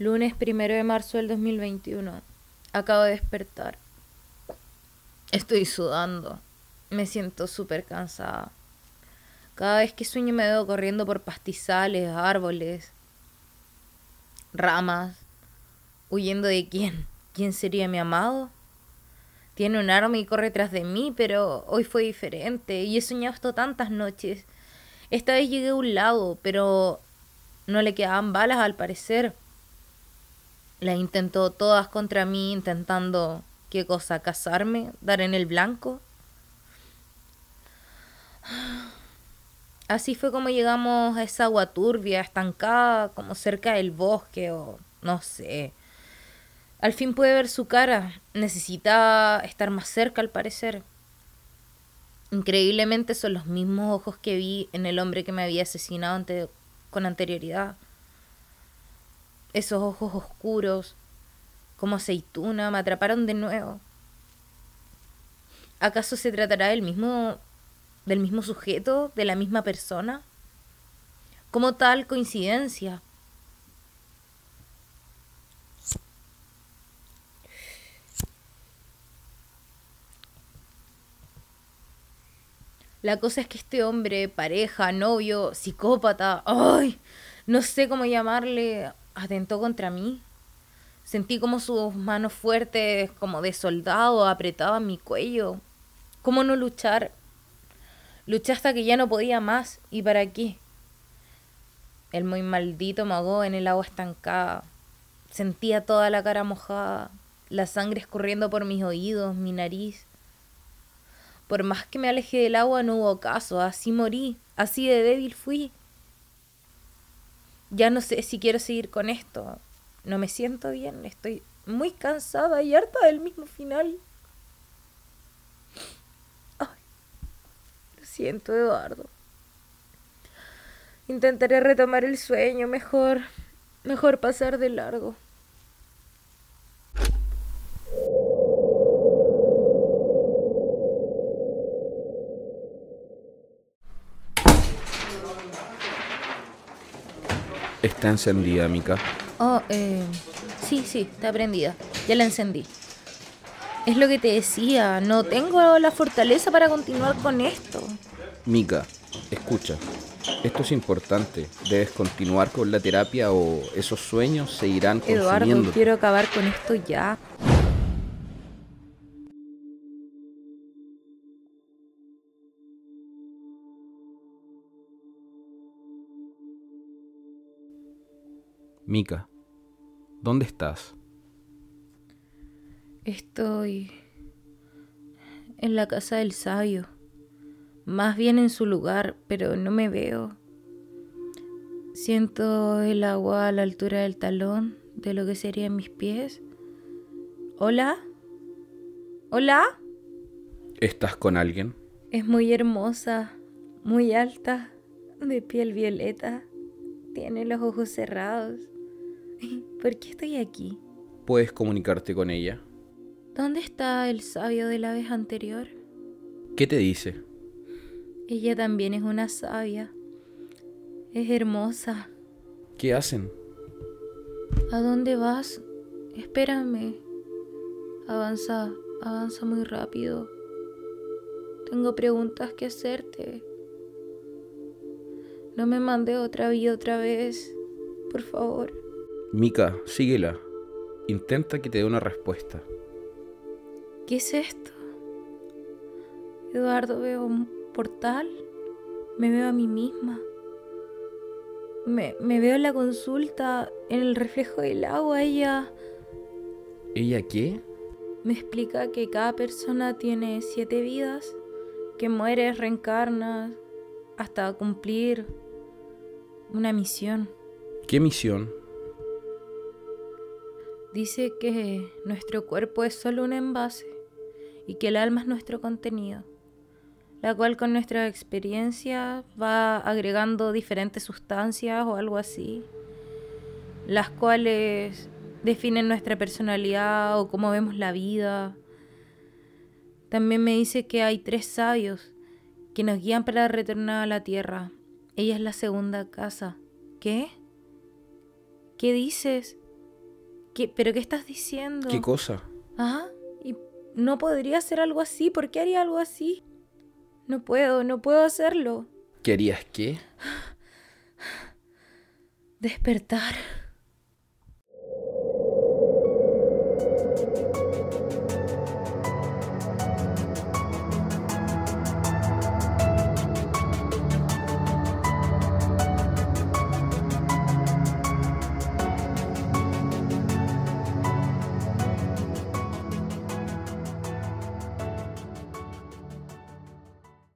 Lunes primero de marzo del 2021. Acabo de despertar. Estoy sudando. Me siento súper cansada. Cada vez que sueño me veo corriendo por pastizales, árboles, ramas, huyendo de quién. ¿Quién sería mi amado? Tiene un arma y corre tras de mí, pero hoy fue diferente y he soñado esto tantas noches. Esta vez llegué a un lado, pero no le quedaban balas al parecer. Las intentó todas contra mí, intentando, ¿qué cosa? ¿Casarme? ¿Dar en el blanco? Así fue como llegamos a esa agua turbia, estancada, como cerca del bosque o no sé. Al fin pude ver su cara. Necesitaba estar más cerca al parecer. Increíblemente son los mismos ojos que vi en el hombre que me había asesinado con anterioridad esos ojos oscuros, como aceituna, me atraparon de nuevo. ¿Acaso se tratará del mismo del mismo sujeto, de la misma persona? Como tal coincidencia. La cosa es que este hombre, pareja, novio, psicópata, ay, no sé cómo llamarle, atentó contra mí. Sentí como sus manos fuertes, como de soldado, apretaban mi cuello. ¿Cómo no luchar? Luché hasta que ya no podía más. ¿Y para qué? El muy maldito magó en el agua estancada. Sentía toda la cara mojada, la sangre escurriendo por mis oídos, mi nariz. Por más que me alejé del agua no hubo caso, así morí, así de débil fui ya no sé si quiero seguir con esto. No me siento bien, estoy muy cansada y harta del mismo final. Ay, lo siento, Eduardo. Intentaré retomar el sueño, mejor, mejor pasar de largo. Está encendida, Mika. Oh, eh, sí, sí, está prendida. Ya la encendí. Es lo que te decía, no tengo la fortaleza para continuar con esto. Mika, escucha. Esto es importante. Debes continuar con la terapia o esos sueños se irán consumiendo. Eduardo, quiero acabar con esto ya. Mika, ¿dónde estás? Estoy en la casa del sabio, más bien en su lugar, pero no me veo. Siento el agua a la altura del talón de lo que serían mis pies. ¿Hola? ¿Hola? ¿Estás con alguien? Es muy hermosa, muy alta, de piel violeta. Tiene los ojos cerrados. ¿Por qué estoy aquí? ¿Puedes comunicarte con ella? ¿Dónde está el sabio de la vez anterior? ¿Qué te dice? Ella también es una sabia. Es hermosa. ¿Qué hacen? ¿A dónde vas? Espérame. Avanza, avanza muy rápido. Tengo preguntas que hacerte. No me mande otra vida otra vez, por favor. Mika, síguela. Intenta que te dé una respuesta. ¿Qué es esto? Eduardo, veo un portal. Me veo a mí misma. Me, me veo en la consulta, en el reflejo del agua. Ella... ¿Ella qué? Me explica que cada persona tiene siete vidas, que mueres, reencarnas, hasta cumplir una misión. ¿Qué misión? Dice que nuestro cuerpo es solo un envase y que el alma es nuestro contenido, la cual con nuestra experiencia va agregando diferentes sustancias o algo así, las cuales definen nuestra personalidad o cómo vemos la vida. También me dice que hay tres sabios que nos guían para retornar a la tierra. Ella es la segunda casa. ¿Qué? ¿Qué dices? ¿Qué, ¿Pero qué estás diciendo? ¿Qué cosa? Ah, y no podría hacer algo así. ¿Por qué haría algo así? No puedo, no puedo hacerlo. ¿Qué harías qué? Despertar.